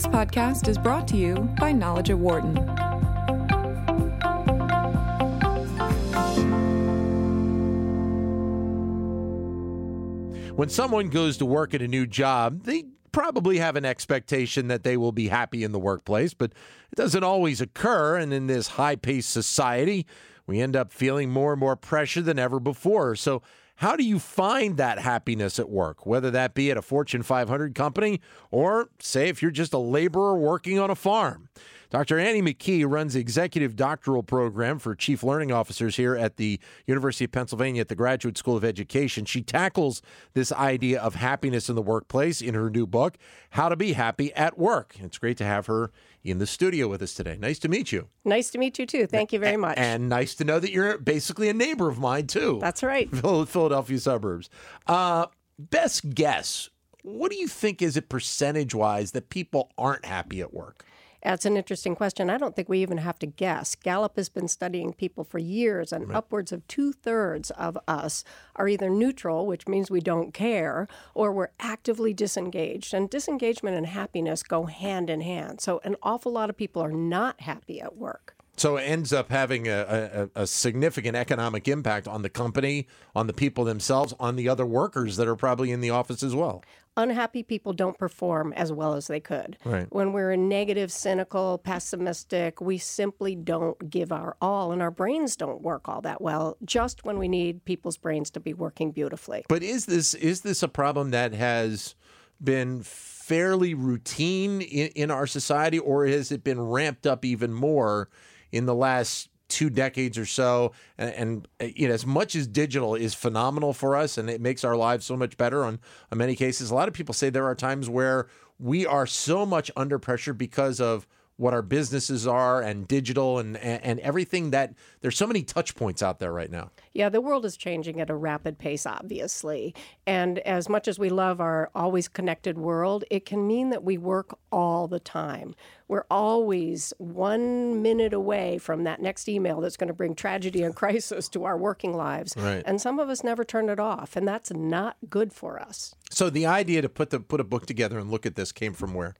This podcast is brought to you by Knowledge at Wharton. When someone goes to work at a new job, they probably have an expectation that they will be happy in the workplace, but it doesn't always occur. And in this high paced society, we end up feeling more and more pressure than ever before. So, how do you find that happiness at work, whether that be at a Fortune 500 company or, say, if you're just a laborer working on a farm? Dr. Annie McKee runs the executive doctoral program for chief learning officers here at the University of Pennsylvania at the Graduate School of Education. She tackles this idea of happiness in the workplace in her new book, How to Be Happy at Work. It's great to have her in the studio with us today. Nice to meet you. Nice to meet you too. Thank you very much. And nice to know that you're basically a neighbor of mine too. That's right. Philadelphia suburbs. Uh, best guess. What do you think is it percentage wise that people aren't happy at work? That's an interesting question. I don't think we even have to guess. Gallup has been studying people for years, and right. upwards of two thirds of us are either neutral, which means we don't care, or we're actively disengaged. And disengagement and happiness go hand in hand. So, an awful lot of people are not happy at work. So it ends up having a, a, a, significant economic impact on the company, on the people themselves, on the other workers that are probably in the office as well. Unhappy people don't perform as well as they could. Right. When we're negative, cynical, pessimistic, we simply don't give our all, and our brains don't work all that well. Just when we need people's brains to be working beautifully. But is this is this a problem that has been fairly routine in, in our society, or has it been ramped up even more? In the last two decades or so. And, and, uh, you know as much as digital is phenomenal for us and it makes our lives so much better on, on many cases a lot of people say there are times where we are so much under pressure because of what our businesses are and digital and, and, and everything that there's so many touch points out there right now. Yeah, the world is changing at a rapid pace, obviously. And as much as we love our always connected world, it can mean that we work all the time. We're always one minute away from that next email that's going to bring tragedy and crisis to our working lives. Right. And some of us never turn it off, and that's not good for us. So the idea to put the put a book together and look at this came from where?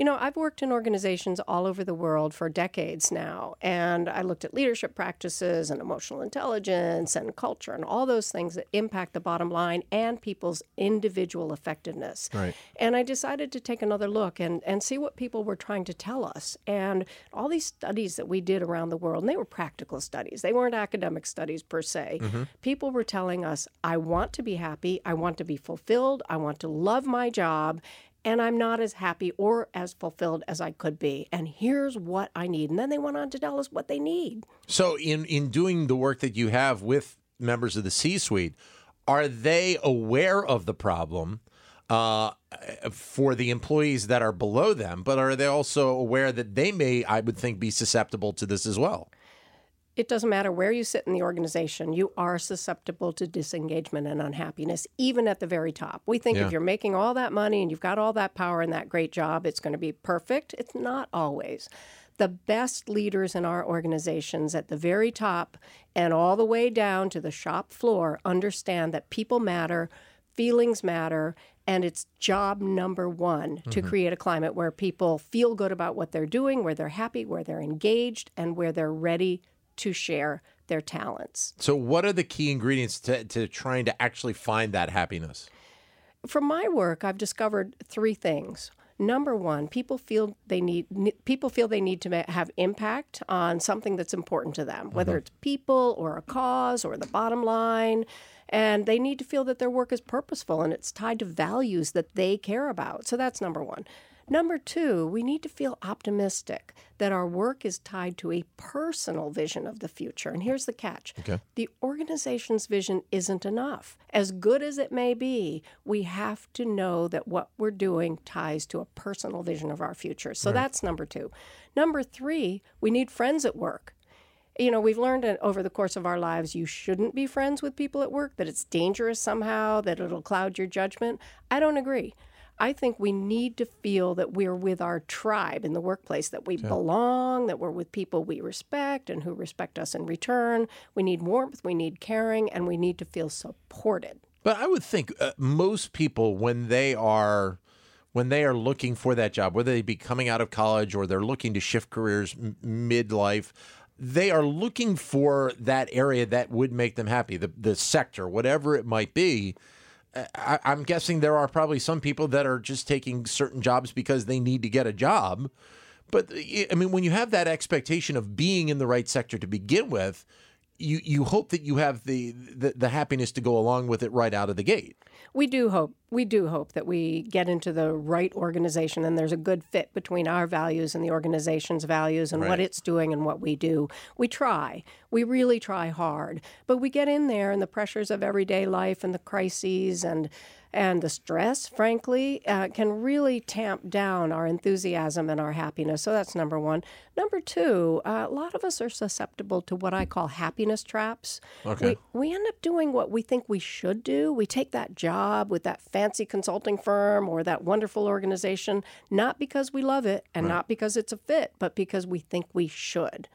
You know, I've worked in organizations all over the world for decades now, and I looked at leadership practices and emotional intelligence and culture and all those things that impact the bottom line and people's individual effectiveness. Right. And I decided to take another look and, and see what people were trying to tell us. And all these studies that we did around the world, and they were practical studies, they weren't academic studies per se. Mm-hmm. People were telling us, I want to be happy, I want to be fulfilled, I want to love my job, and I'm not as happy or as fulfilled as I could be. And here's what I need. And then they went on to tell us what they need. So, in, in doing the work that you have with members of the C suite, are they aware of the problem? Uh, for the employees that are below them, but are they also aware that they may, I would think, be susceptible to this as well? It doesn't matter where you sit in the organization, you are susceptible to disengagement and unhappiness, even at the very top. We think yeah. if you're making all that money and you've got all that power and that great job, it's going to be perfect. It's not always. The best leaders in our organizations at the very top and all the way down to the shop floor understand that people matter, feelings matter, and it's job number one mm-hmm. to create a climate where people feel good about what they're doing, where they're happy, where they're engaged, and where they're ready to share their talents. So, what are the key ingredients to, to trying to actually find that happiness? From my work, I've discovered three things. Number one, people feel they need people feel they need to have impact on something that's important to them, whether mm-hmm. it's people or a cause or the bottom line, and they need to feel that their work is purposeful and it's tied to values that they care about. So that's number one. Number two, we need to feel optimistic that our work is tied to a personal vision of the future. And here's the catch okay. the organization's vision isn't enough. As good as it may be, we have to know that what we're doing ties to a personal vision of our future. So right. that's number two. Number three, we need friends at work you know, we've learned over the course of our lives you shouldn't be friends with people at work, that it's dangerous somehow, that it'll cloud your judgment. I don't agree. I think we need to feel that we're with our tribe in the workplace, that we yeah. belong, that we're with people we respect and who respect us in return. We need warmth, we need caring, and we need to feel supported. But I would think uh, most people, when they are when they are looking for that job, whether they be coming out of college or they're looking to shift careers m- midlife, they are looking for that area that would make them happy, the the sector, whatever it might be. I, I'm guessing there are probably some people that are just taking certain jobs because they need to get a job. But I mean, when you have that expectation of being in the right sector to begin with, you you hope that you have the, the the happiness to go along with it right out of the gate. We do hope we do hope that we get into the right organization and there's a good fit between our values and the organization's values and Right. what it's doing and what we do. We try. We really try hard. But we get in there and the pressures of everyday life and the crises and and the stress, frankly, uh, can really tamp down our enthusiasm and our happiness. So that's number one. Number two, uh, a lot of us are susceptible to what I call happiness traps. Okay. We, we end up doing what we think we should do. We take that job with that fancy consulting firm or that wonderful organization, not because we love it and not because it's a fit, but because we think we should.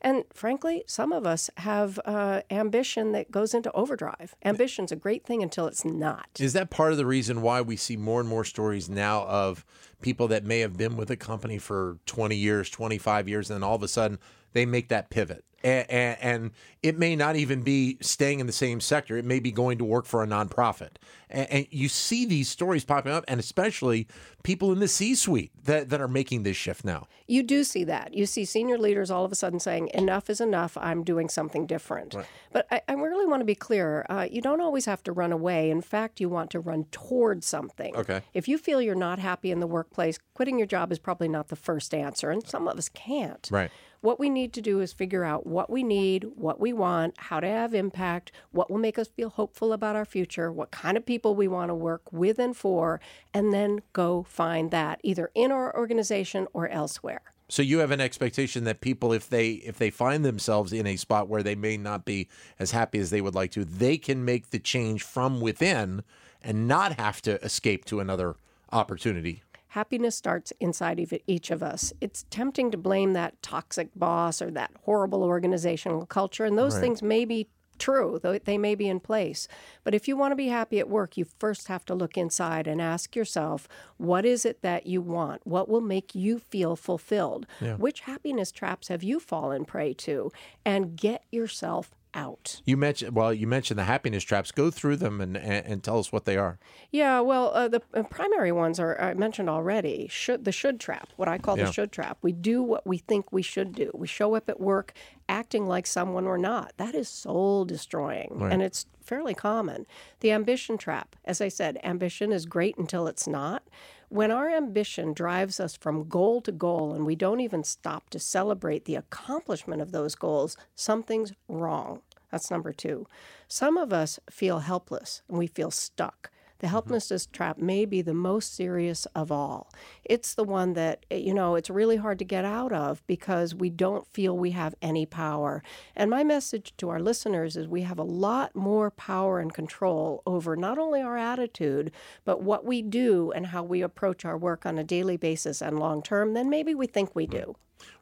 And frankly, some of us have uh, ambition that goes into overdrive. Ambition's a great thing until it's not. Is that part of the reason why we see more and more stories now of people that may have been with a company for 20 years, 25 years, and then all of a sudden they make that pivot? And, and, and it may not even be staying in the same sector. It may be going to work for a nonprofit. And, and you see these stories popping up, and especially people in the C suite that, that are making this shift now. You do see that. You see senior leaders all of a sudden saying, enough is enough, I'm doing something different. But I, I really want to be clear uh, you don't always have to run away. In fact, you want to run towards something. Okay. If you feel you're not happy in the workplace, quitting your job is probably not the first answer, and some of us can't. Right. What we need to do is figure out what we need, what we want, how to have impact, what will make us feel hopeful about our future, what kind of people we want to work with and for, and then go find that either in our organization or elsewhere. So you have an expectation that people, if they if they find themselves in a spot where they may not be as happy as they would like to, they can make the change from within and not have to escape to another opportunity. Happiness starts inside of each of us. It's tempting to blame that toxic boss or that horrible organizational culture, and those things may be true, though they may be in place. But if you want to be happy at work, you first have to look inside and ask yourself, what is it that you want? What will make you feel fulfilled? Which happiness traps have you fallen prey to? And get yourself out. You mentioned well, you mentioned the happiness traps. Go through them and and, and tell us what they are. Yeah, well, uh, the uh, primary ones are I mentioned already. Should the should trap, what I call Yeah. the should trap. We do what we think we should do. We show up at work acting like someone we're not. That is soul destroying, and it's fairly common. The ambition trap, as I said, ambition is great until it's not. When our ambition drives us from goal to goal and we don't even stop to celebrate the accomplishment of those goals, something's wrong. That's number two. Some of us feel helpless and we feel stuck. The helplessness trap may be the most serious of all. It's the one that, eh, you know, it's really hard to get out of because we don't feel we have any power. And my message to our listeners is we have a lot more power and control over not only our attitude, but what we do and how we approach our work on a daily basis and long term than maybe we think we do.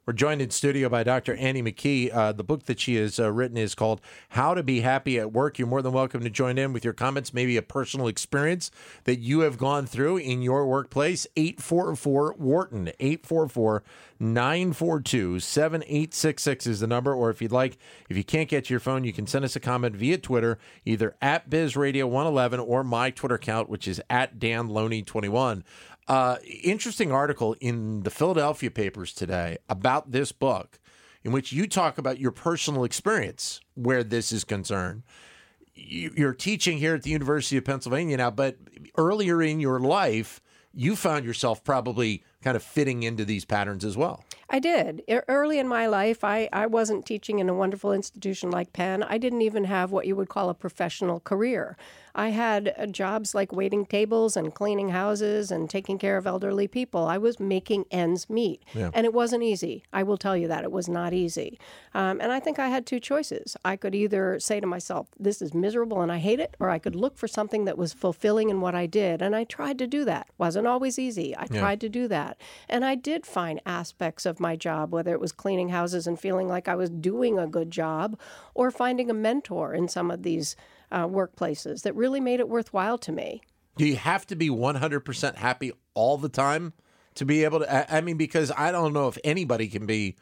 We're joined in studio by Dr. Annie McKee. Uh, the book that she has uh, written is called How to Be Happy at Work. You're more than welcome to join in with your comments, maybe a personal experience that you have gone through in your workplace. 844 Wharton, 844 942 7866 is the number. Or if you'd like, if you can't get to your phone, you can send us a comment via Twitter, either at BizRadio111 or my Twitter account, which is at DanLoney21. Uh, interesting article in the Philadelphia papers today about this book, in which you talk about your personal experience where this is concerned. You- You're teaching here at the University of Pennsylvania now, but earlier in your life, you found yourself probably kind of fitting into these patterns as well. I did. Early in my life, I, I wasn't teaching in a wonderful institution like Penn. I didn't even have what you would call a professional career. I had uh, jobs like waiting tables and cleaning houses and taking care of elderly people. I was making ends meet. And it wasn't easy. I will tell you that. It was not easy. Um, and I think I had two choices. I could either say to myself, this is miserable and I hate it, or I could look for something that was fulfilling in what I did. And I tried to do that. Wasn't always easy. I tried to do that. And I did find aspects of my job, whether it was cleaning houses and feeling like I was doing a good job, or finding a mentor in some of these uh, workplaces that really made it worthwhile to me. Do you have to be 100% happy all the time to be able to. I, mean, because I don't know if anybody can be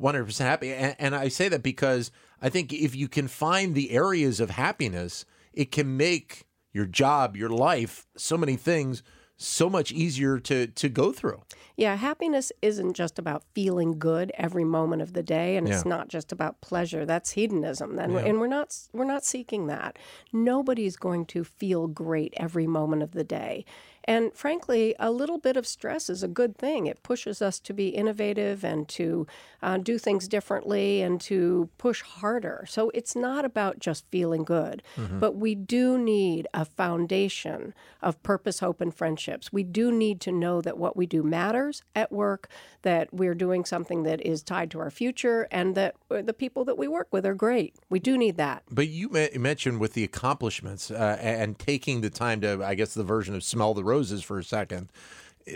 100% happy. And, and I say that because I think if you can find the areas of happiness, it can make your job, your life, so many things so much easier to to go through. Yeah, happiness isn't just about feeling good every moment of the day, and it's not just about pleasure. That's hedonism, and, and we're not we're not seeking that. Nobody's going to feel great every moment of the day. And frankly, a little bit of stress is a good thing. It pushes us to be innovative and to uh, do things differently and to push harder. So it's not about just feeling good, but we do need a foundation of purpose, hope, and friendships. We do need to know that what we do matters at work, that we're doing something that is tied to our future, and that the people that we work with are great. We do need that. But you mentioned with the accomplishments uh, and taking the time to, I guess, the version of smell the roses for a second.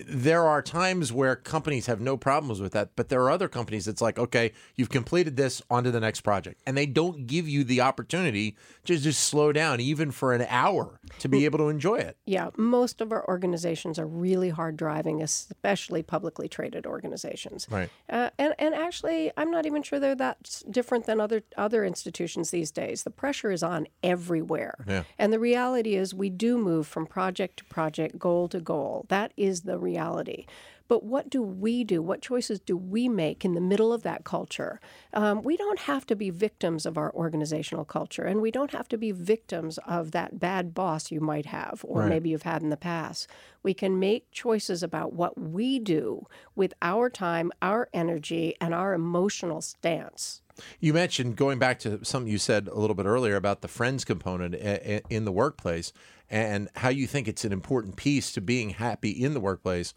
There are times where companies have no problems with that, but there are other companies that's like, okay, you've completed this, on to the next project. And they don't give you the opportunity to just slow down, even for an hour, to be able to enjoy it. Yeah, most of our organizations are really hard driving, especially publicly traded organizations. Right. Uh, and and actually, I'm not even sure they're that different than other other institutions these days. The pressure is on everywhere. Yeah. And the reality is, we do move from project to project, goal to goal. That is the reality. But what do we do? What choices do we make in the middle of that culture? Um, we don't have to be victims of our organizational culture, and we don't have to be victims of that bad boss you might have, or Right. maybe you've had in the past. We can make choices about what we do with our time, our energy, and our emotional stance. You mentioned going back to something you said a little bit earlier about the friends component i- i- in the workplace and how you think it's an important piece to being happy in the workplace.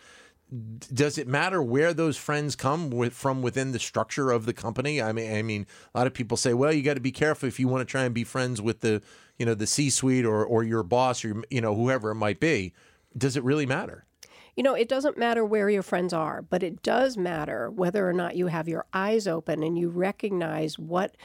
Does it matter where those friends come with, from within the structure of the company? I mean, I mean, a lot of people say, "Well, you got to be careful if you want to try and be friends with the, you know, the C-suite or or your boss or you know whoever it might be." Does it really matter? You know, it doesn't matter where your friends are, but it does matter whether or not you have your eyes open and you recognize what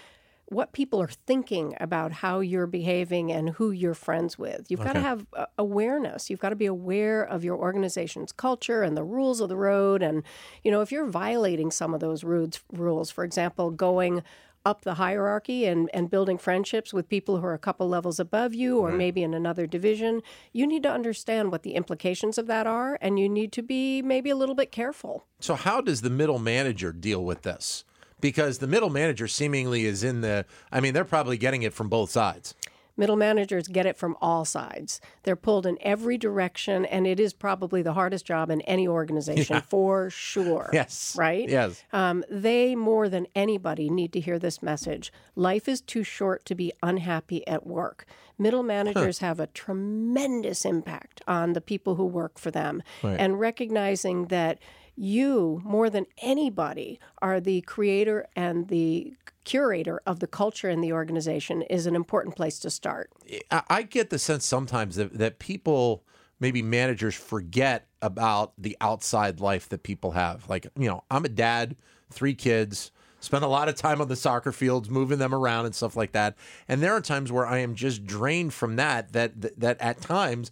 what people are thinking about how you're behaving and who you're friends with. You've got to have awareness. You've got to be aware of your organization's culture and the rules of the road and you know, if you're violating some of those rules rules, for example, going up the hierarchy and, and building friendships with people who are a couple levels above you or mm-hmm. maybe in another division, you need to understand what the implications of that are and you need to be maybe a little bit careful. So how does the middle manager deal with this? Because the middle manager seemingly is in the I mean, they're probably getting it from both sides. Middle managers get it from all sides. They're pulled in every direction, and it is probably the hardest job in any organization for sure. Yes. Right? Yes. Um, they, more than anybody, need to hear this message. Life is too short to be unhappy at work. Middle managers have a tremendous impact on the people who work for them. Right. And recognizing that you, more than anybody, are the creator and the curator of the culture in the organization is an important place to start. I, get the sense sometimes that, that people, maybe managers, forget about the outside life that people have. Like, you know, I'm a dad, three kids, spend a lot of time on the soccer fields, moving them around and stuff like that. And there are times where I am just drained from that. That that, that at times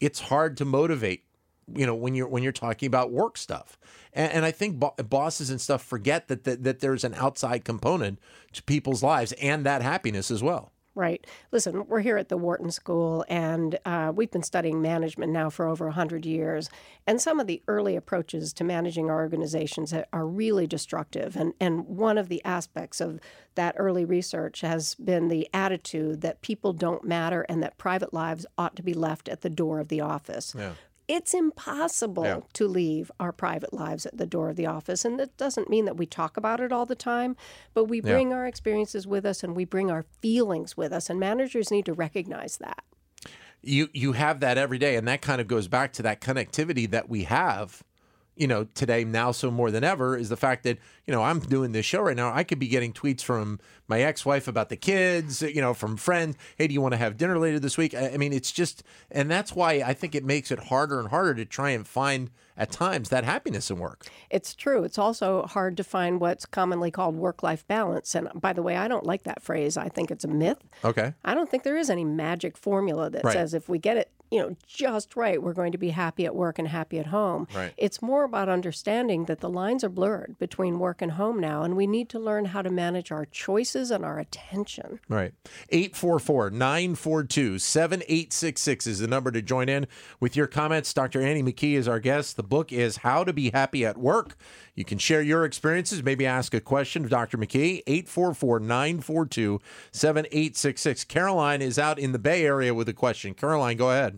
it's hard to motivate. You know, when you're when you're talking about work stuff, and, and I think bo- bosses and stuff forget that, that that there's an outside component to people's lives and that happiness as well. Right. Listen, we're here at the Wharton School, and uh, we've been studying management now for over 100 years. And some of the early approaches to managing our organizations are really destructive. And, and one of the aspects of that early research has been the attitude that people don't matter and that private lives ought to be left at the door of the office. Yeah. It's impossible Yeah. to leave our private lives at the door of the office. And that doesn't mean that we talk about it all the time, but we Yeah. bring our experiences with us and we bring our feelings with us. And managers need to recognize that. you you have that every day and that kind of goes back to that connectivity that we have you know today now so more than ever is the fact that you know I'm doing this show right now I could be getting tweets from my ex-wife about the kids you know from friends hey do you want to have dinner later this week I I mean it's just and that's why I think it makes it harder and harder to try and find at times that happiness in work It's true. It's also hard to find what's commonly called work life balance. And by the way, I don't like that phrase. I think it's a myth. okay I don't think there is any magic formula that Right. says if we get it you know, just right. We're going to be happy at work and happy at home. Right. It's more about understanding that the lines are blurred between work and home now, and we need to learn how to manage our choices and our attention. Right. 844 942 7866 is the number to join in with your comments. Dr. Annie McKee is our guest. The book is How to Be Happy at Work. You can share your experiences, maybe ask a question of Dr. McKee. 844 942 7866. Caroline is out in the Bay Area with a question. Caroline, go ahead.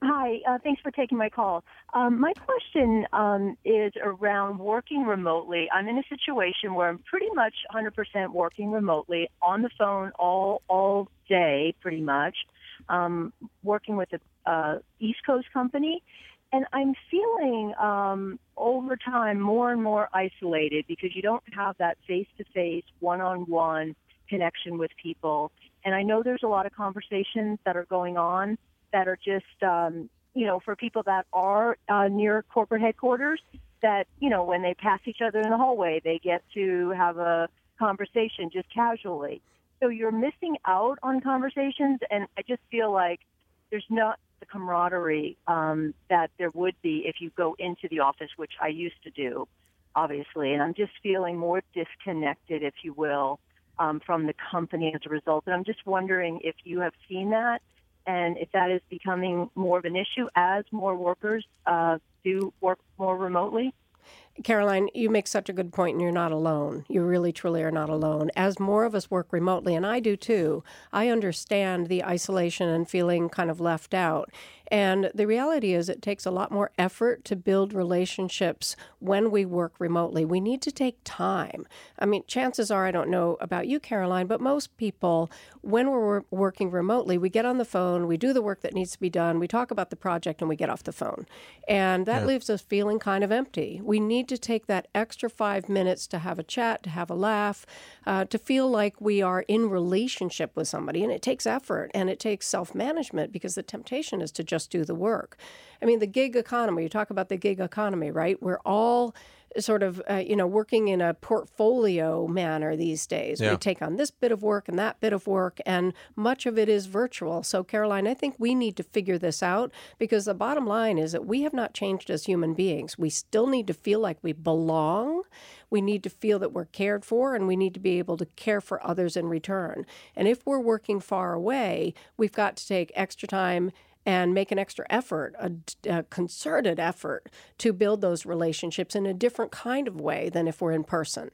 Hi, uh, thanks for taking my call. Um, my question um, is around working remotely. I'm in a situation where I'm pretty much 100% working remotely on the phone all all day, pretty much, um, working with a uh, East Coast company, and I'm feeling um, over time more and more isolated because you don't have that face-to-face, one-on-one connection with people. And I know there's a lot of conversations that are going on that are just, um, you know, for people that are uh, near corporate headquarters, that, you know, when they pass each other in the hallway, they get to have a conversation just casually. So you're missing out on conversations, and I just feel like there's not the camaraderie um, that there would be if you go into the office, which I used to do, obviously. And I'm just feeling more disconnected, if you will, um, from the company as a result. And I'm just wondering if you have seen that and if that is becoming more of an issue as more workers uh, do work more remotely. Caroline, you make such a good point, and you're not alone. You really, truly are not alone. As more of us work remotely, and I do too, I understand the isolation and feeling kind of left out. And the reality is, it takes a lot more effort to build relationships when we work remotely. We need to take time. I mean, chances are, I don't know about you, Caroline, but most people, when we're working remotely, we get on the phone, we do the work that needs to be done, we talk about the project, and we get off the phone. And that yeah. leaves us feeling kind of empty. We need to take that extra five minutes to have a chat, to have a laugh, uh, to feel like we are in relationship with somebody. And it takes effort and it takes self management because the temptation is to just just do the work. I mean, the gig economy, you talk about the gig economy, right? We're all sort of uh, you know working in a portfolio manner these days yeah. we take on this bit of work and that bit of work and much of it is virtual so caroline i think we need to figure this out because the bottom line is that we have not changed as human beings we still need to feel like we belong we need to feel that we're cared for and we need to be able to care for others in return and if we're working far away we've got to take extra time and make an extra effort, a, a, concerted effort to build those relationships in a different kind of way than if we're in person.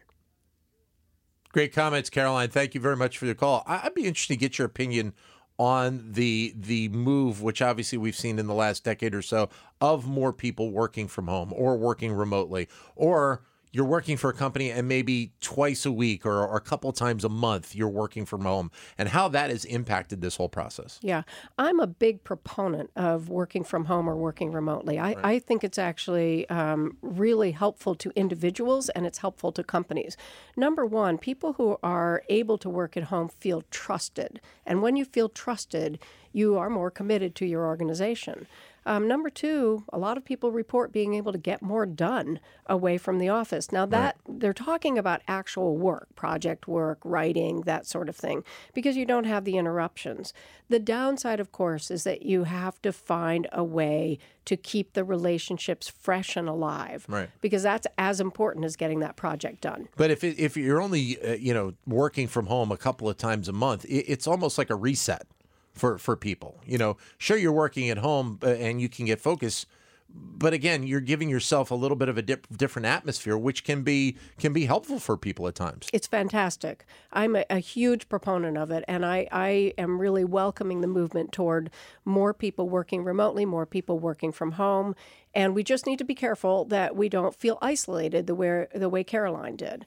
Great comments, Caroline. Thank you very much for the call. I'd be interested to get your opinion on the the move, which obviously we've seen in the last decade or so, of more people working from home or working remotely, or you're working for a company and maybe twice a week or, or, a couple times a month you're working from home and how that has impacted this whole process. Yeah, I'm a big proponent of working from home or working remotely. I, right. I think it's actually um, really helpful to individuals and it's helpful to companies. Number one, people who are able to work at home feel trusted. And when you feel trusted, you are more committed to your organization. Um, number two, a lot of people report being able to get more done away from the office. Now that right. they're talking about actual work, project work, writing, that sort of thing, because you don't have the interruptions. The downside, of course, is that you have to find a way to keep the relationships fresh and alive, right? Because that's as important as getting that project done. But if it, if you're only uh, you know working from home a couple of times a month, it, it's almost like a reset for for people. You know, sure you're working at home uh, and you can get focus, but again, you're giving yourself a little bit of a dip, different atmosphere, which can be can be helpful for people at times. It's fantastic. I'm a, a huge proponent of it, and I I am really welcoming the movement toward more people working remotely, more people working from home. And we just need to be careful that we don't feel isolated the way the way Caroline did.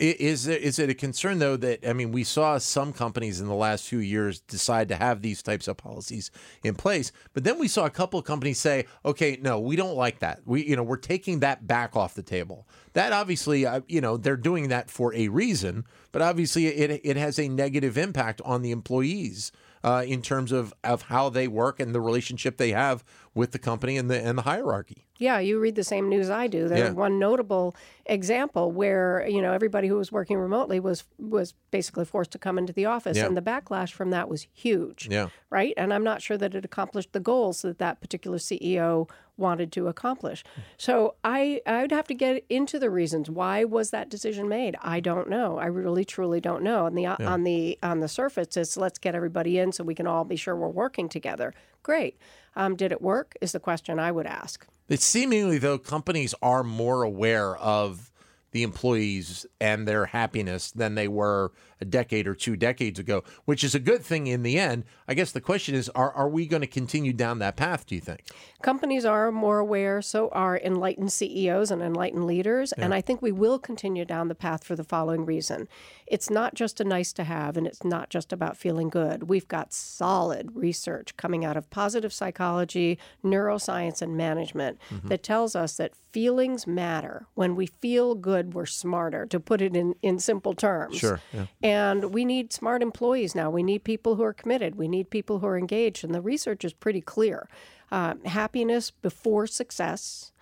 Is it, is it a concern though that I mean we saw some companies in the last few years decide to have these types of policies in place, but then we saw a couple of companies say, "Okay, no, we don't like that. We you know we're taking that back off the table." That obviously uh, you know they're doing that for a reason, but obviously it it has a negative impact on the employees uh, in terms of of how they work and the relationship they have with the company and the and the hierarchy. Yeah, you read the same news I do. There's Yeah. one notable example where you know everybody who was working remotely was was basically forced to come into the office, Yeah. and the backlash from that was huge. Yeah. Right, and I'm not sure that it accomplished the goals that that particular CEO wanted to accomplish. So I I would have to get into the reasons why was that decision made. I don't know. I really truly don't know. On the on the on the surface, it's let's get everybody in so we can all be sure we're working together. Great. Um, did it work? Is the question I would ask. It's seemingly though companies are more aware of the employees and their happiness than they were a decade or two decades ago, which is a good thing in the end. I guess the question is are are we going to continue down that path, do you think? Companies are more aware, so are enlightened CEOs and enlightened leaders. And I think we will continue down the path for the following reason it's not just a nice to have, and it's not just about feeling good. We've got solid research coming out of positive psychology, neuroscience, and management mm-hmm. that tells us that feelings matter. When we feel good, we're smarter, to put it in, in simple terms. Sure, yeah. And we need smart employees now. We need people who are committed. We need people who are engaged. And the research is pretty clear uh, happiness before success.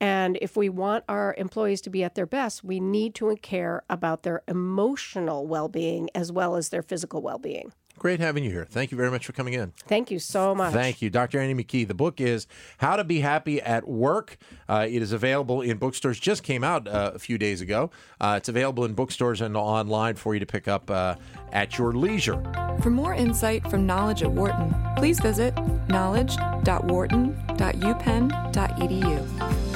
And if we want our employees to be at their best, we need to care about their emotional well being as well as their physical well being. Great having you here. Thank you very much for coming in. Thank you so much. Thank you, Dr. Annie McKee. The book is How to Be Happy at Work. Uh, it is available in bookstores. Just came out uh, a few days ago. Uh, it's available in bookstores and online for you to pick up uh, at your leisure. For more insight from Knowledge at Wharton, please visit knowledge.wharton.upenn.edu.